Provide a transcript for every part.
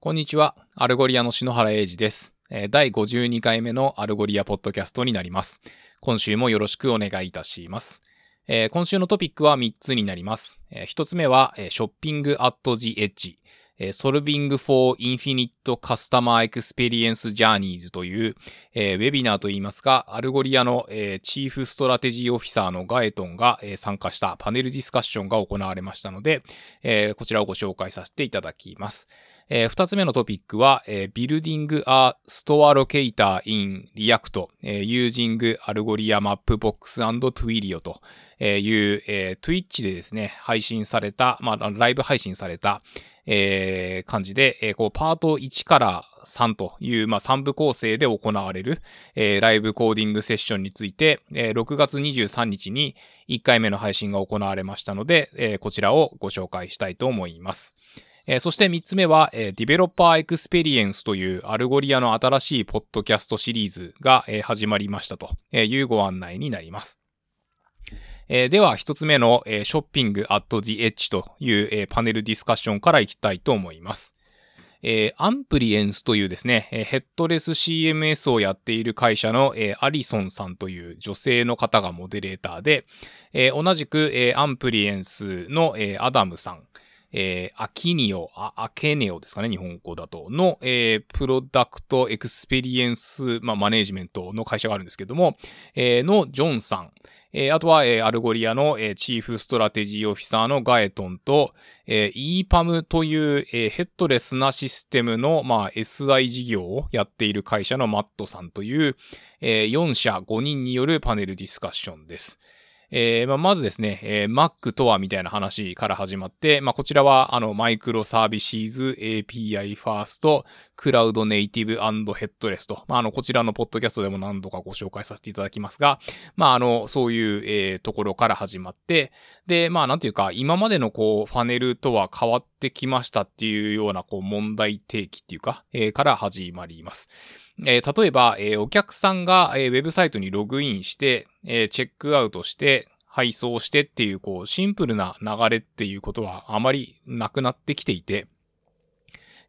こんにちは。 Algolia の篠原英二です。第52回目の Algolia ポッドキャストになります。今週もよろしくお願いいたします。今週のトピックは3つになります。1つ目は、 Shopping at the edge。えー Solving for Infinite Customer Experience Journeys という、ウェビナーといいますか、 Algolia の、 Chief Strategy Officer のガエトンが、参加したパネルディスカッションが行われましたので、こちらをご紹介させていただきます。えー二つ目のトピックは、えー Building a Store Locator in React、えー Using Algoria Mapbox and Twilio という、えー Twitch でですね、配信された、まあ、ライブ配信された、えー感じで、えーこう、パート1から3という、まあ、3部構成で行われる、えーライブコーディングセッションについて、えー6月23日に1回目の配信が行われましたので、えーこちらをご紹介したいと思います。えそして3つ目は、え、 Developer Experience という Algolia の新しいポッドキャストシリーズが、え始まりましたというご案内になります。えでは、一つ目の、えショッピングアット the edge という、えパネルディスカッションからいきたいと思います。えー Amplience というですね、えーヘッドレス CMS をやっている会社の、えーアリソンさんという女性の方がモデレーターで、えー同じく、えー Amplience の、えーアダムさん、えーアキニオ、あ Akeneo ですかね、日本語だと、の、えー Product Experience、まあ、 management の会社があるんですけども、えーのジョンさん、えーあとは、えー Algolia の、えー Chief Strategy Officer のガエトンと、えー EPAM という、えー headless なシステムの、まあ、SI 事業をやっている会社のマットさんという、えー4社5人によるパネルディスカッションです。えーまあ、まずですね、えー Mac とはみたいな話から始まって、まあ、こちらは、あの、マイクロサービシーズ API ファースト、クラウドネイティブヘッドレスと、まあ、あの、こちらのポッドキャストでも何度かご紹介させていただきますが、まあ、あの、そういう、えーところから始まって、で、まあ、なんていうか、今までのこう、ファネルとは変わってきましたっていうような、こう、問題提起っていうか、えーから始まります。えー例えば、えーお客さんが、えーウェブサイトにログインして、えーチェックアウトして、配送してっていう、こう、シンプルな流れっていうことはあまりなくなってきていて、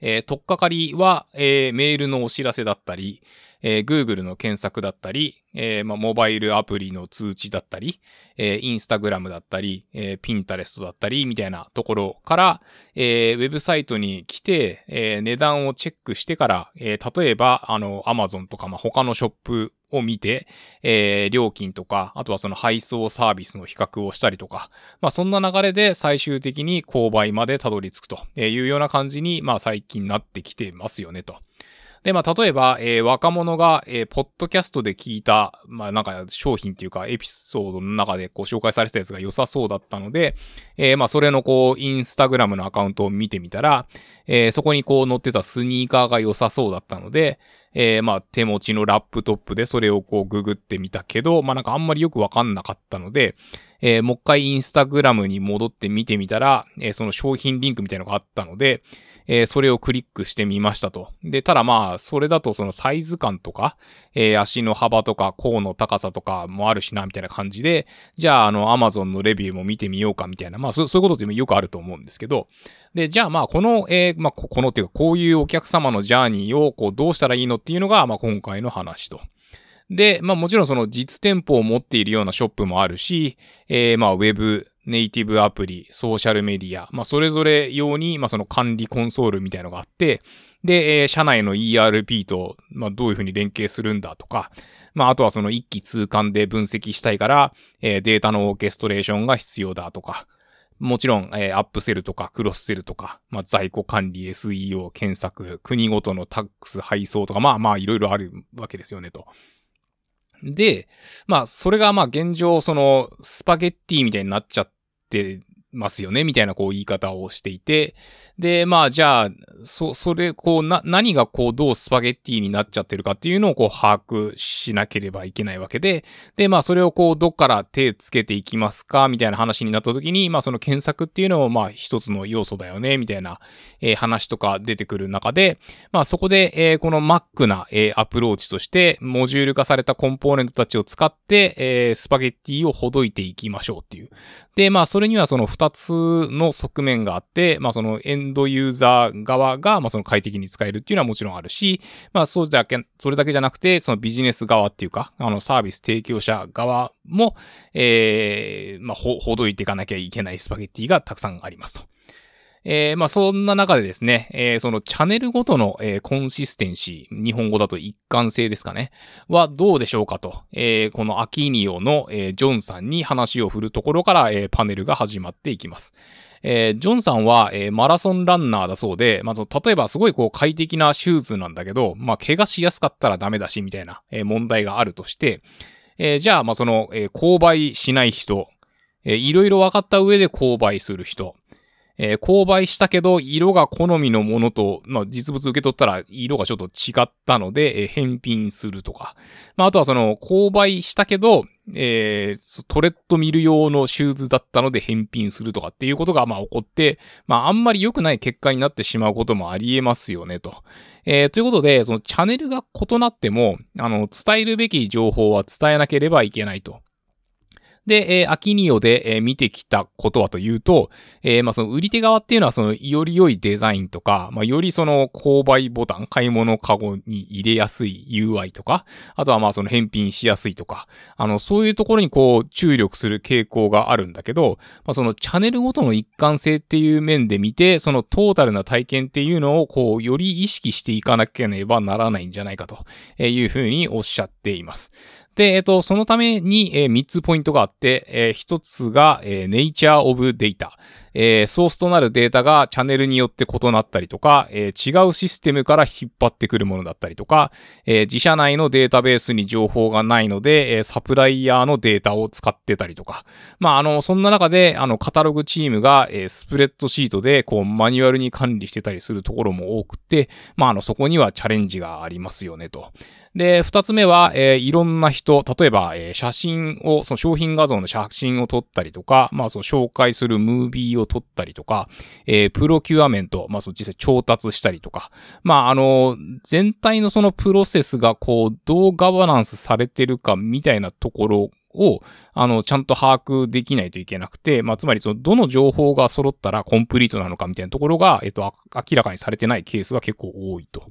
えー、とっかかりは、えーメールのお知らせだったり、えー Google の検索だったり、えーまあ、モバイルアプリの通知だったり、えー、Instagram だったり、えー、Pinterest だったり、みたいなところから、えーウェブサイトに来て、えー値段をチェックしてから、えー例えば、あの、Amazon とか、まあ、他のショップを見て、えー料金とか、あとはその配送サービスの比較をしたりとか、まあそんな流れで最終的に購買までたどり着くというような感じに、まあ最近なってきてますよねと。で、まあ、例えば、えー若者が、えーポッドキャストで聞いた、まあ、なんか、商品っていうか、エピソードの中で、こう、紹介されてたやつが良さそうだったので、えーまあ、それの、こう、インスタグラムのアカウントを見てみたら、えそこに、こう、載ってたスニーカーが良さそうだったので、えまあ、手持ちのラップトップでそれをこうググってみたけど、まあなんかあんまりよくわかんなかったので、えもう一回インスタグラムに戻って見てみたら、えその商品リンクみたいなのがあったので、えーそれをクリックしてみましたと。で、ただまあ、それだとそのサイズ感とか、えー足の幅とか、甲の高さとかもあるしな、みたいな感じで、じゃあ、あの、アマゾンのレビューも見てみようか、みたいな、まあ、そうそういうことってよくあると思うんですけど、で、じゃあまあ、この、えーまあ、ここのっていうか、こういうお客様のジャーニーを、こう、どうしたらいいのっていうのが、まあ、今回の話と。で、まあもちろんその実店舗を持っているようなショップもあるし、えー、まあウェブ、ネイティブアプリ、ソーシャルメディア、まあそれぞれ用に、まあその管理コンソールみたいのがあって、で、えー社内の ERP と、まあどういうふうに連携するんだとか、まああとはその一気通貫で分析したいから、えーデータのオーケストレーションが必要だとか、もちろん、えーアップセルとかクロスセルとか、まあ、在庫管理、SEO、検索、国ごとのタックス配送とか、まあまあいろいろあるわけですよねと。で、まあそれがまあ現状そのスパゲッティみたいになっちゃっってますよねみたいなこう言い方をしていて、で、まあじゃあ、そ、それ、こう、な、何がこう、どうスパゲッティになっちゃってるかっていうのをこう、把握しなければいけないわけで、で、まあそれをこう、どっから手つけていきますかみたいな話になった時に、まあその検索っていうのもまあ一つの要素だよね、みたいな、えー話とか出てくる中で、まあそこで、えーこの Mac な、えーアプローチとして、モジュール化されたコンポーネントたちを使って、えースパゲッティをほどいていきましょうっていう。で、まあそれにはその2つの側面があって、まあそのエンドユーザー側が、まあその快適に使えるっていうのはもちろんあるし、まあそうだけ、それだけじゃなくて、そのビジネス側っていうか、あのサービス提供者側も、えー、まあほ、ほどいていかなきゃいけないスパゲッティがたくさんありますと。えー、まあそんな中でですね、えー、そのチャンネルごとの、えー、コンシステンシー、日本語だと一貫性ですかね、はどうでしょうかと、えー、このアキニオの、えー、ジョンさんに話を振るところから、えー、パネルが始まっていきます。えー、ジョンさんは、えー、マラソンランナーだそうで、まあ、例えばすごいこう快適なシューズなんだけど、まあ、怪我しやすかったらダメだし、みたいな、えー、問題があるとして、えー、じゃあ、まあ、その、えー、購買しない人、えー、いろいろ分かった上で購買する人、えー、購買したけど、色が好みのものと、まあ、実物受け取ったら色がちょっと違ったので、えー、返品するとか。まあ、あとはその、購買したけど、えー、トレッドミル用のシューズだったので返品するとかっていうことが、まあ、起こって、まあ、あんまり良くない結果になってしまうこともあり得ますよね、と。えー、ということで、そのチャンネルが異なっても、あの、伝えるべき情報は伝えなければいけないと。で、えー、アキニオで、えー、見てきたことはというと、えー、まあ、その売り手側っていうのはそのより良いデザインとか、まあ、よりその購買ボタン、買い物カゴに入れやすい UI とか、あとはまあその返品しやすいとか、あの、そういうところにこう注力する傾向があるんだけど、まあ、そのチャンネルごとの一貫性っていう面で見て、そのトータルな体験っていうのをこう、より意識していかなければならないんじゃないかというふうにおっしゃっています。で、えっ、と、そのために、えー、3つポイントがあって、えー、1つが、えー、Nature of Data。えー、ソースとなるデータがチャンネルによって異なったりとか、えー、違うシステムから引っ張ってくるものだったりとか、えー、自社内のデータベースに情報がないので、えサプライヤーのデータを使ってたりとか、まあ、あの、そんな中で、あの、カタログチームが、えスプレッドシートで、こう、マニュアルに管理してたりするところも多くて、まあ、あの、そこにはチャレンジがありますよね、と。で、二つ目は、え、いろんな人、と例えば、えー、写真を、その商品画像の写真を撮ったりとか、まあ、その紹介するムービーを撮ったりとか、えー、プロキュアメント、まあ、その実際調達したりとか、まあ、あの、全体のそのプロセスが、こう、どうガバナンスされてるかみたいなところを、あの、ちゃんと把握できないといけなくて、まあ、つまり、その、どの情報が揃ったらコンプリートなのかみたいなところが、えっと、明らかにされてないケースが結構多いと。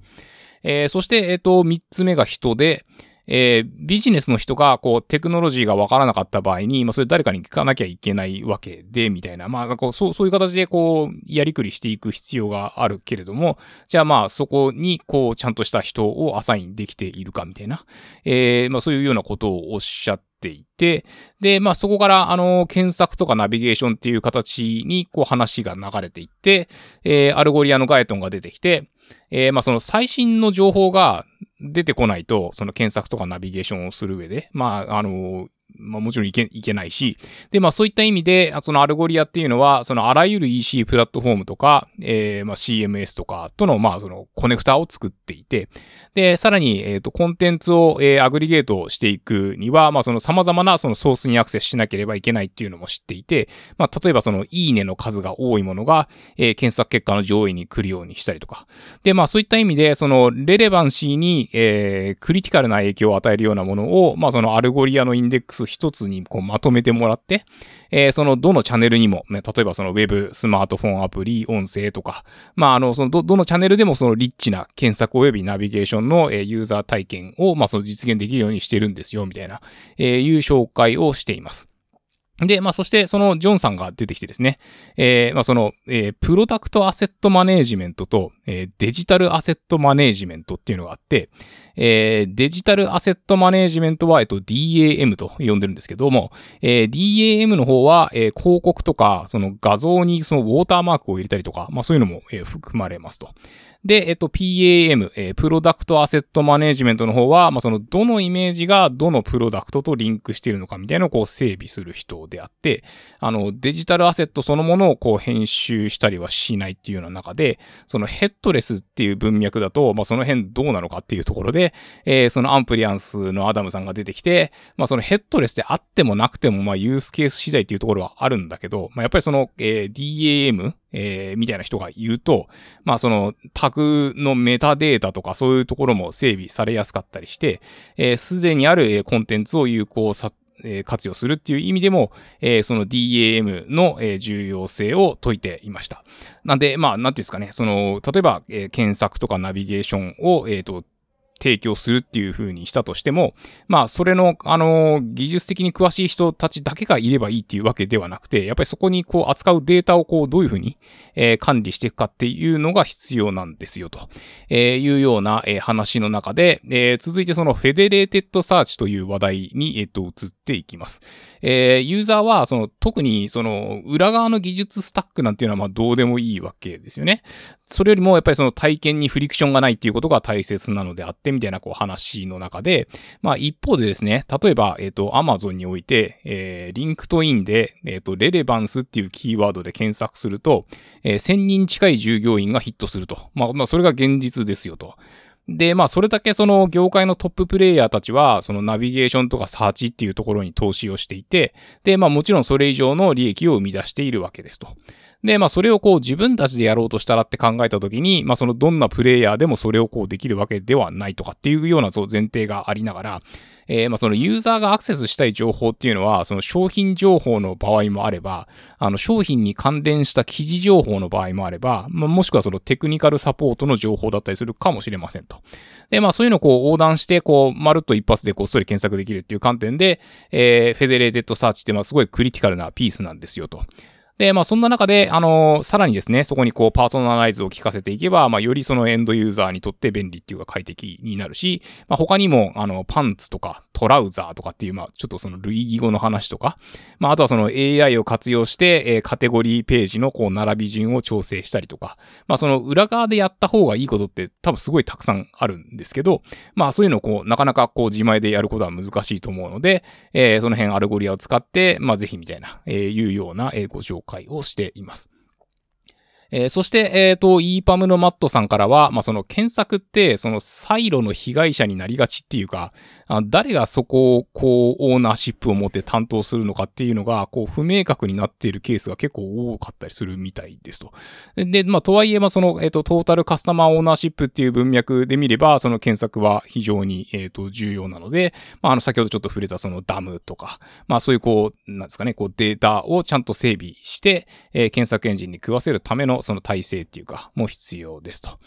えー、そして、えっ、と、三つ目が人で、えー、ビジネスの人が、こう、テクノロジーがわからなかった場合に、まあ、それ誰かに聞かなきゃいけないわけで、みたいな。まあ、こう、そう、そういう形で、こう、やりくりしていく必要があるけれども、じゃあまあ、そこに、こう、ちゃんとした人をアサインできているか、みたいな。えー、まあ、そういうようなことをおっしゃっていて、で、まあそこから、あの、検索とかナビゲーションっていう形に、こう話が流れていって、えー、 Algolia のガエトンが出てきて、えー、まあその最新の情報が出てこないと、その検索とかナビゲーションをする上で、まあ、あの、まあもちろんいけ、いけないし、で、まあそういった意味で、その Algolia っていうのは、そのあらゆる EC プラットフォームとか、えー、まあ CMS とかとの、まあそのコネクタを作っていて、で、さらに、えっ、ー、と、コンテンツを、えー、 aggregate していくには、まあその様々なそのソースにアクセスしなければいけないっていうのも知っていて、まあ例えばそのいいねの数が多いものが、えー、検索結果の上位に来るようにしたりとか。で、まあそういった意味で、その relevancy に、えー、クリティカルな影響を与えるようなものを、まあその Algolia のインデックス一つにこうまとめてもらって、えー、そのどのチャンネルにも、ね、例えばそのウェブ、スマートフォンアプリ、音声とか、まああの、そのど、どのチャンネルでもそのリッチな検索及びナビゲーションの、えー、ユーザー体験を、まあその実現できるようにしてるんですよ、みたいな、えー、いう紹介をしています。で、まあ、そして、そのジョンさんが出てきてですね、えー、まあ、その、えー、プロダクトアセットマネージメントと、えー、デジタルアセットマネージメントっていうのがあって、えー、デジタルアセットマネージメントは、えっと、DAM と呼んでるんですけども、えー、DAM の方は、えー、広告とか、その画像にそのウォーターマークを入れたりとか、まあ、そういうのも、えー、含まれますと。で、えっと、PAM、えー、プロダクトアセットマネジメントの方は、まあ、その、どのイメージがどのプロダクトとリンクしているのかみたいなのをこう整備する人であって、あの、デジタルアセットそのものをこう編集したりはしないっていうような中で、そのヘッドレスっていう文脈だと、まあ、その辺どうなのかっていうところで、えー、そのアンプリアンスのアダムさんが出てきて、まあ、そのヘッドレスであってもなくても、まあ、ユースケース次第っていうところはあるんだけど、まあ、やっぱりその、えー、DAM、えー、みたいな人がいると、まあそのタグのメタデータとかそういうところも整備されやすかったりして、す、え、で、にあるコンテンツを有効さ、えー、活用するっていう意味でも、えー、その DAM の、重要性を説いていました。なんで、まあ、なんていうんですかね、その、例えば、えー、検索とかナビゲーションを、えっ、ー、と、提供するっていう風にしたとしても、まあ、それの、あの、技術的に詳しい人たちだけがいればいいっていうわけではなくて、やっぱりそこにこう扱うデータをこうどういう風に、えー、管理していくかっていうのが必要なんですよと、えー、いうような、えー、話の中で、えー、続いてその federated search という話題に、えっ、と、移っていきます。えー、ユーザーは、その、特にその、裏側の技術スタックなんていうのはまあどうでもいいわけですよね。それよりもやっぱりその体験にフリクションがないっていうことが大切なのであってみたいなこう話の中で、まあ一方でですね、例えば、えっ、ー、と、Amazon において、えー、 LinkedIn で、えっ、ー、と、 relevance っていうキーワードで検索すると、えー、1000人近い従業員がヒットすると。まあ、まあ、それが現実ですよと。で、まあ、それだけその業界のトッププレイヤーたちは、そのナビゲーションとかサーチっていうところに投資をしていて、で、まあ、もちろんそれ以上の利益を生み出しているわけですと。で、まあ、それをこう自分たちでやろうとしたらって考えたときに、まあ、そのどんなプレイヤーでもそれをこうできるわけではないとかっていうようなそう前提がありながら、えー、まあそのユーザーがアクセスしたい情報っていうのは、その商品情報の場合もあれば、あの商品に関連した記事情報の場合もあれば、まあ、もしくはそのテクニカルサポートの情報だったりするかもしれませんと。で、まあそういうのをこう横断して、こう、まるっと一発でこっそり検索できるっていう観点で、えー、 federated search ってまあすごいクリティカルなピースなんですよと。で、まあそんな中で、あのー、さらにですね、そこにこうパーソナライズを効かせていけば、まあよりそのエンドユーザーにとって便利っていうか快適になるし、まあ他にも、あの、パンツとか trouser とかっていう、まあちょっとその類義語の話とか、まああとはその AI を活用して、えー、カテゴリーページのこう並び順を調整したりとか、まあその裏側でやった方がいいことって多分すごいたくさんあるんですけど、まあそういうのをこう、なかなかこう自前でやることは難しいと思うので、えー、その辺 Algolia を使って、まあぜひみたいな、えー、いうような、えー、ご紹介をしてい。ます。えー、そして、えっ、ー、と、EPAM のマットさんからは、まあ、その検索って、そのサイロの被害者になりがちっていうか、あ誰がそこを、こう、オーナーシップを持って担当するのかっていうのが、こう、不明確になっているケースが結構多かったりするみたいですと。で、まあ、とはいえ、まあ、その、えっ、と、トータルカスタマーオーナーシップっていう文脈で見れば、その検索は非常に、えっ、と、重要なので、まあ、あの、先ほどちょっと触れたそのダムとか、まあ、そういう、こう、なんですかね、こう、データをちゃんと整備して、えー、検索エンジンに食わせるための、その体制っていうか、も必要ですと。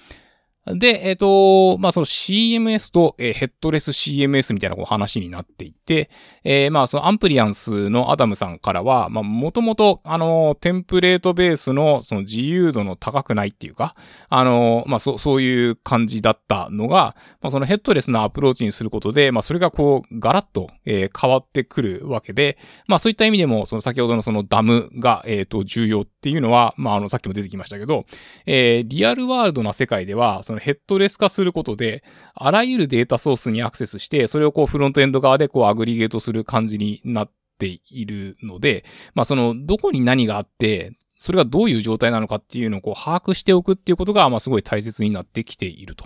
で、えっ、ー、と、まあ、その CMS と、えー、ヘッドレス CMS みたいなこう話になっていて、えー、まあ、そのアンプリアンスのアダムさんからは、まあ、もともと、あの、テンプレートベースのその自由度の高くないっていうか、あの、まあ、そ、そういう感じだったのが、まあ、そのヘッドレスなアプローチにすることで、まあ、それがこう、ガラッと、えー、変わってくるわけで、まあ、そういった意味でも、その先ほどのそのダムが、えっ、ー、と、重要っていうのは、まあ、あの、さっきも出てきましたけど、えー、リアルワールドな世界では、そのヘッドレス化することで、あらゆるデータソースにアクセスして、それをこうフロントエンド側でこうアグリゲートする感じになっているので、まあその、どこに何があって、それがどういう状態なのかっていうのをこう把握しておくっていうことが、まあすごい大切になってきていると。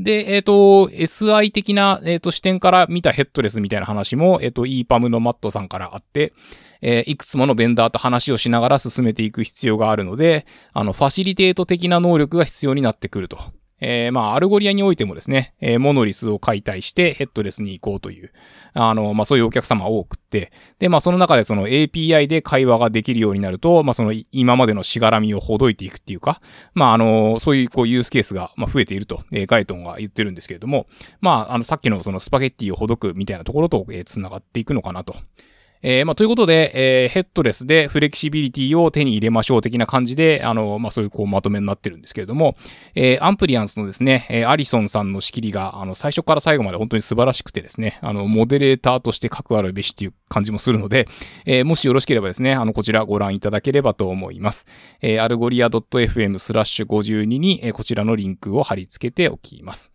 で、えっ、ー、と、SI 的な、えっ、ー、と、視点から見たヘッドレスみたいな話も、えっ、ー、と、EPAM のマットさんからあって、えー、いくつものベンダーと話をしながら進めていく必要があるので、あの、ファシリテート的な能力が必要になってくると。えー、まあ、 Algolia においてもですね、えー、モノリスを解体してヘッドレスに行こうという、あの、まあ、そういうお客様多くって、で、まあ、その中でその API で会話ができるようになると、まあ、その今までのしがらみをほどいていくっていうか、まあ、あの、そういうこうユースケースが、まあ、増えていると、えー、ガイトンが言ってるんですけれども、まあ、あの、さっきのそのスパゲッティをほどくみたいなところと、えー、繋がっていくのかなと。えー、まあ、ということで、えー、ヘッドレスでフレキシビリティを手に入れましょう的な感じで、あの、まあ、そういうこうまとめになってるんですけれども、えー、アンプリアンスのですね、え、アリソンさんの仕切りが、あの、最初から最後まで本当に素晴らしくてですね、あの、モデレーターとして格あるべしっていう感じもするので、え、もしよろしければですね、あの、こちらご覧いただければと思います。えー、アルゴリア .fm スラッシュ52に、え、こちらのリンクを貼り付けておきます。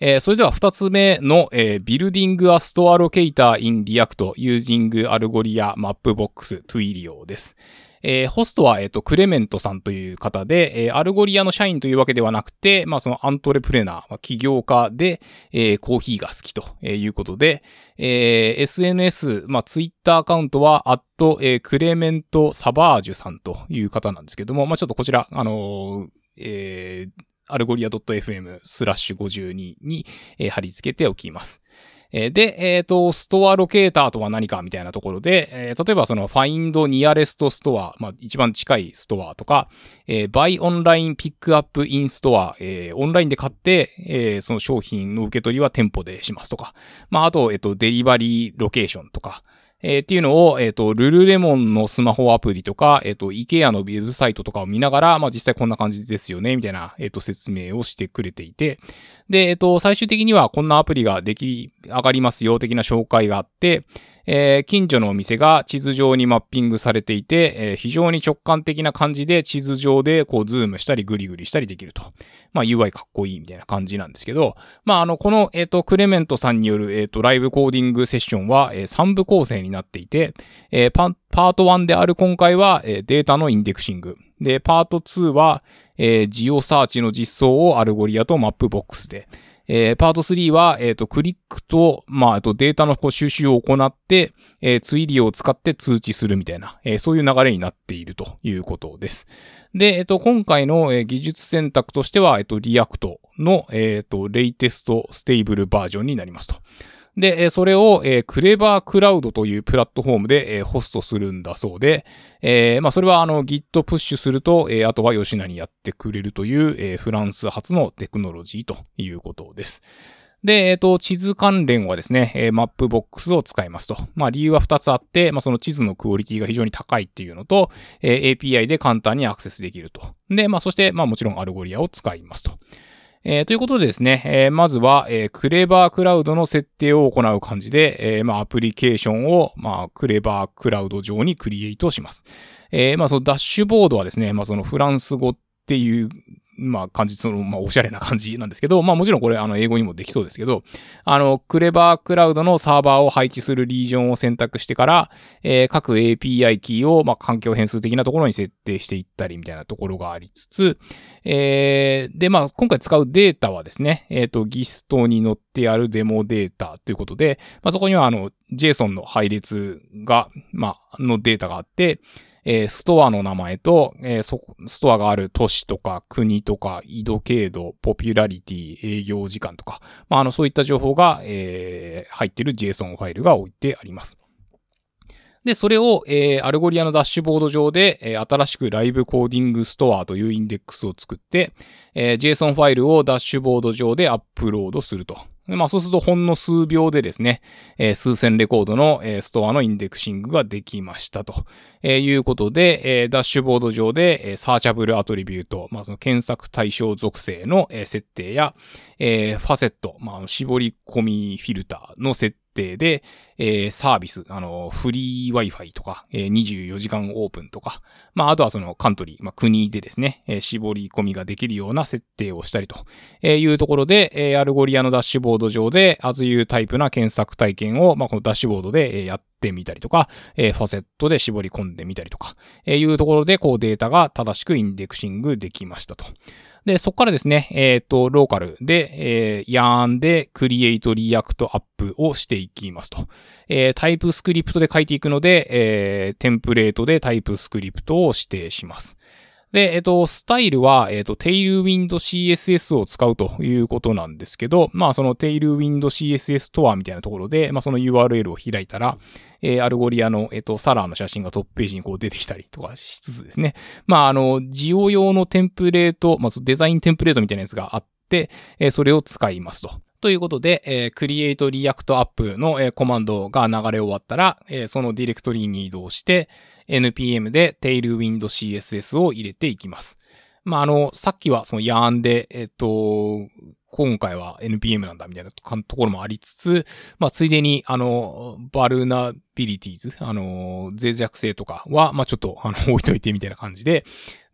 えー、それでは二つ目の、えー、Building a Store Locator in React using Algolia Mapbox Twilio です。えー、ホストは、えっ、ー、と、クレメントさんという方で、えー、 Algolia の社員というわけではなくて、まあ、そのアントレプレナー、起業家で、えー、コーヒーが好きということで、えー、SNS、まあ、ツイッターアカウントは、アット、えー、クレメントサバージュさんという方なんですけども、まあ、ちょっとこちら、あのー、えー、アルゴリア .fm スラッシュ52に、えー、貼り付けておきます。え、で、えっ、ー、と、 store locator とは何かみたいなところで、えー、例えばその Find Nearest Store、まあ一番近いストアとか、えー、Buy Online Pick Up in Store、えー、オンラインで買って、えー、その商品の受け取りは店舗でしますとか、まああと、えっ、と、 delivery location とか、えー、っていうのを、えっ、ー、と、 lululemon のスマホアプリとか、えっ、ー、と、 IKEA のウェブサイトとかを見ながら、まあ、実際こんな感じですよね、みたいな、えっ、と、説明をしてくれていて、で、えっ、と、最終的にはこんなアプリが出来上がりますよ、的な紹介があって、えー、近所のお店が地図上にマッピングされていて、えー、非常に直感的な感じで地図上でこうズームしたりグリグリしたりできると。まあ UI かっこいいみたいな感じなんですけど、まああの、この、えっ、ー、と、クレメントさんによる、えっ、と、 live coding session は、えー、3部構成になっていて、えー、パパート1である今回は、えー、データのインデクシング。で、パート2は、えー、ジオサーチの実装を Algolia と Mapbox で、えー、パート3は、えっ、ー、と、クリックと、まあ、とデータのこう収集を行って、えー、 Twilio を使って通知するみたいな、えー、そういう流れになっているということです。で、えっ、ー、と、今回の、えー、技術選択としては、えっ、ー、と、 React の、えっ、と、 latest stable version になりますと。で、それを、えー、 Clever Cloud というプラットフォームで、えー、ホストするんだそうで、えー、まあ、それはあの Git push すると、えー、あとはよしなにやってくれるという、えー、フランス発のテクノロジーということです。で、えっ、と、地図関連はですね、えー、マップボックスを使いますと。まあ、理由は2つあって、まあ、その地図のクオリティが非常に高いっていうのと、えー、API で簡単にアクセスできると。で、まあ、そして、まあ、もちろん Algolia を使いますと。えー、ということでですね、えー、まずは、えー、 Clever Cloud の設定を行う感じで、えー、まあ、アプリケーションを、まあ、 Clever Cloud 上に create します。えー、まあ、そのダッシュボードはですね、まあ、そのフランス語っていうまあ感じ、その、まあおしゃれな感じなんですけど、まあもちろんこれあの英語にもできそうですけど、あの、クレバークラウドのサーバーを配置するリージョンを選択してから、えー、各 API キーを、まあ環境変数的なところに設定していったりみたいなところがありつつ、えー、で、まあ今回使うデータはですね、えっ、ー、と、GIST に載ってあるデモデータということで、まあそこにはあの、JSON の配列が、まあ、のデータがあって、えー、ストアの名前と、えー、そ、ストアがある都市とか国とか緯度経度、 popularity、営業時間とか、まあ、あの、そういった情報が、えー、入っている JSON ファイルが置いてあります。で、それを、えー、 Algolia のダッシュボード上で、えー、新しく live coding store というインデックスを作って、えー、JSON ファイルをダッシュボード上でアップロードすると。まあそうするとほんの数秒でですね、えー、数千レコードの、えー、ストアのインデクシングができましたと、えー、いうことで、え、ダッシュボード上で、え、サーチャブルアトリビュート、まあその検索対象属性の、え、設定や、え、ファセット、まあ絞り込みフィルターの設定で、えー、サービス、あの、フリー Wi-Fi とか、えー、24時間オープンとか、まあ、あとはそのカントリー、まあ、国でですね、えー、絞り込みができるような設定をしたりというところで、えー、 Algolia のダッシュボード上で、 as you type な検索体験を、まあ、このダッシュボードでやってみたりとか、えー、ファセットで絞り込んでみたりとか、えー、いうところで、こうデータが正しくインデクシングできましたと。で、そこからですね、えっ、ー、と、ローカルで、えー、 yarn で create react app をしていきますと。えー、 TypeScript で書いていくので、えー、テンプレートで TypeScript を指定します。で、えっと、スタイルは、えっと、テイルウィンド CSS を使うということなんですけど、まあ、そのテイルウィンド CSS とはみたいなところで、まあ、その URL を開いたら、えー、 Algolia の、えっと、サラーの写真がトップページにこう出てきたりとかしつつですね。まあ、あの、ジオ用のテンプレート、まずデザインテンプレートみたいなやつがあって、えー、それを使いますと。ということで、えー、create react app の、えー、コマンドが流れ終わったら、えー、そのディレクトリに移動して、npm で tailwind CSS を入れていきます。まあ、あの、さっきはその yarn で、えっと、今回は NPM なんだみたいなところもありつつ、まあ、ついでに、あの、バルナビリティーズ、あの、脆弱性とかは、まあ、ちょっと、あの、置いといてみたいな感じで、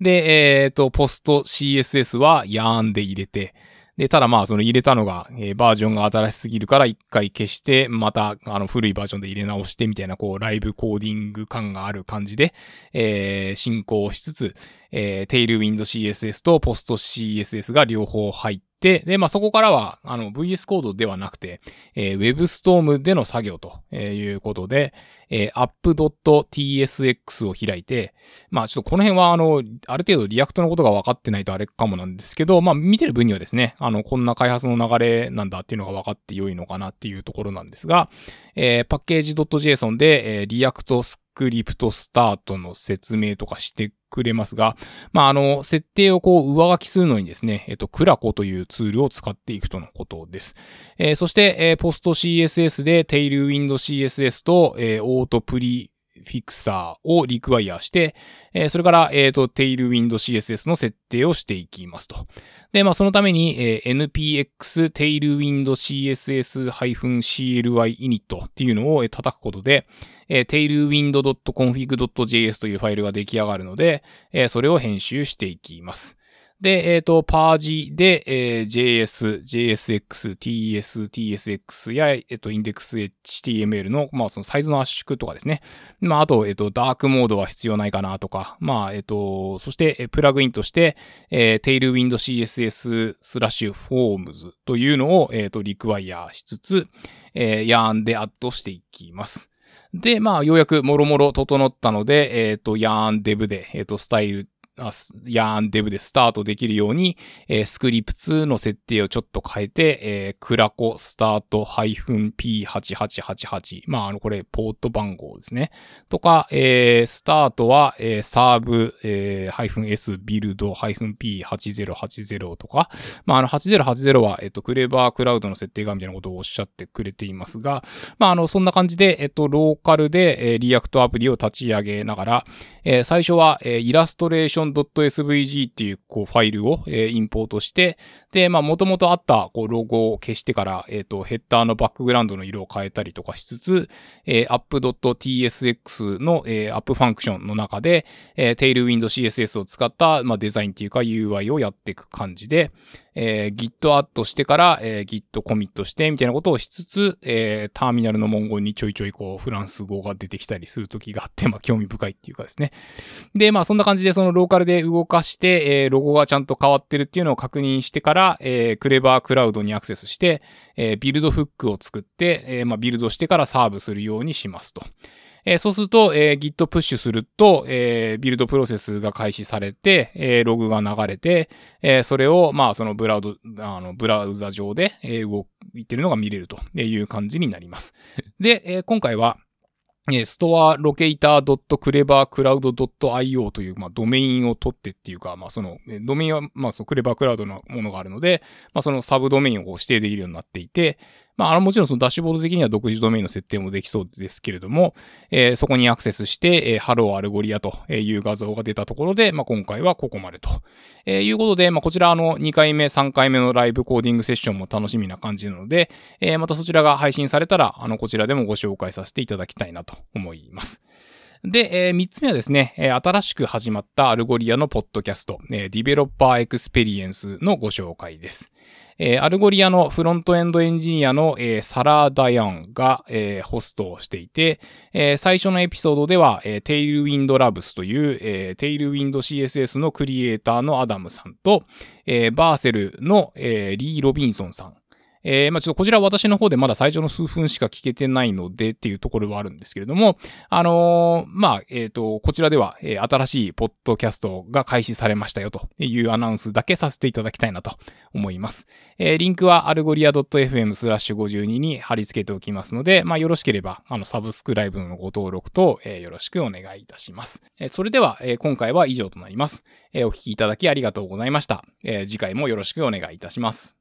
で、えっ、と、ポスト CSS は yarn で入れて、で、ただまあ、その入れたのが、えー、バージョンが新しすぎるから一回消して、また、あの、古いバージョンで入れ直してみたいな、こう、ライブコーディング感がある感じで、えー、進行しつつ、えー、 Tailwind CSS と PostCSS が両方入ってて、で、まあ、そこからは、あの、VS コードではなくて、えー、WebStorm での作業ということで、えー、app.tsx を開いて、まあ、ちょっとこの辺は、あの、ある程度 React のことが分かってないとあれかもなんですけど、まあ、見てる分にはですね、あの、こんな開発の流れなんだっていうのが分かって良いのかなっていうところなんですが、えー、 package.json で、えー、 react-scripts start の説明とかしてくれますが、まあ、あの、設定をこう上書きするのにですね、えっと、 CRACO というツールを使っていくとのことです。えー、そして、えー、 PostCSS で Tailwind CSS と、えー、 Autoprefixer を require して、え、それから、えっ、と、Tailwind CSS の設定をしていきますと。で、まあ、そのために、え、npx tailwindcss-cli init っていうのを叩くことで、えー、tailwind.config.js というファイルが出来上がるので、え、それを編集していきます。で、えっ、ー、と、パージで、えー、JS、JSX、TS、TSX や、えっ、ー、と、インデックス HTML の、まあ、そのサイズの圧縮とかですね。まあ、あと、えっ、と、ダークモードは必要ないかなとか、まあ、えっ、と、そして、えプラグインとして、えー、Tailwind CSS スラッシュ Forms というのを、えっ、と、リクワイアしつつ、えー、yarn でアッドしていきます。で、まあ、ようやくもろもろ整ったので、えっ、と、yarn dev で、えっ、と、スタイルヤーンデブでスタートできるように、えー、スクリプツの設定をちょっと変えて、えー、クラコスタート -p8888。まあ、あの、これ、ポート番号ですね。とか、えー、スタートは、えー、サーブ、えー、-s ビルド -p8080 とか、まあ、あの、8080は、えっ、と、 Clever Cloud の設定がみたいなことをおっしゃってくれていますが、まあ、あの、そんな感じで、えっ、と、ローカルで、えー、 React アプリを立ち上げながら、えー、最初は、えー、 illustration-python.svg っていうこうファイルを、えー、インポートして、で、まあ、もともとあったこうロゴを消してから、えっ、ー、と、ヘッダーのバックグラウンドの色を変えたりとかしつつ、えー、app.tsx の、えー、 App function の中で、えー、Tailwind CSS を使った、まあ、デザインっていうか UI をやっていく感じで、えー、git アットしてから、えー、git コミットしてみたいなことをしつつ、えー、ターミナルの文言にちょいちょいこうフランス語が出てきたりする時があって、まあ興味深いっていうかですね。で、まあそんな感じでそのローカルで動かして、えー、ロゴがちゃんと変わってるっていうのを確認してから、えー、クレバークラウドにアクセスして、えー、ビルドフックを作って、えー、まあビルドしてからサーブするようにしますと。えー、そうすると、えー、Git プッシュすると、えー、ビルドプロセスが開始されて、えー、ログが流れて、えー、それを、まあ、そのブラウド、あの、ブラウザ上で、えー、動いてるのが見れるという感じになります。で、えー、今回は、ストアロケーター .clevercloud.io という、まあ、ドメインを取ってっていうか、まあ、その、ドメインは、まあ、そのクレバークラウドのものがあるので、まあ、そのサブドメインを指定できるようになっていて、まあ、あの、もちろんそのダッシュボード的には独自ドメインの設定もできそうですけれども、えー、そこにアクセスして、えー、 Hello Algolia という画像が出たところで、まあ、今回はここまでと、えー、いうことで、まあ、こちらあの、2回目、3回目のライブコーディングセッションも楽しみな感じなので、えー、またそちらが配信されたら、あの、こちらでもご紹介させていただきたいなと思います。で、えー、3つ目はですね、えー、新しく始まった Algolia のポッドキャスト、えー、 Developer Experience のご紹介です。えー、 Algolia のフロントエンドエンジニアの、えー、サラー・ダヤンが、えー、ホストをしていて、えー、最初のエピソードでは、えー、 Tailwind Labs という、えー、 Tailwind CSS のクリエイターのアダムさんと、えー、 Vercel の、えー、リー・ロビンソンさん、えー、まあちょっとこちら私の方でまだ最初の数分しか聞けてないのでっていうところはあるんですけれども、あのー、まあ、えっ、ー、と、こちらでは、えー、新しいポッドキャストが開始されましたよというアナウンスだけさせていただきたいなと思います。えー、リンクはアルゴリア .fm スラッシュ52に貼り付けておきますので、まあよろしければ、あの、サブスクライブのご登録と、えー、よろしくお願いいたします。えー、それでは、えー、今回は以上となります。えー、お聞きいただきありがとうございました。えー、次回もよろしくお願いいたします。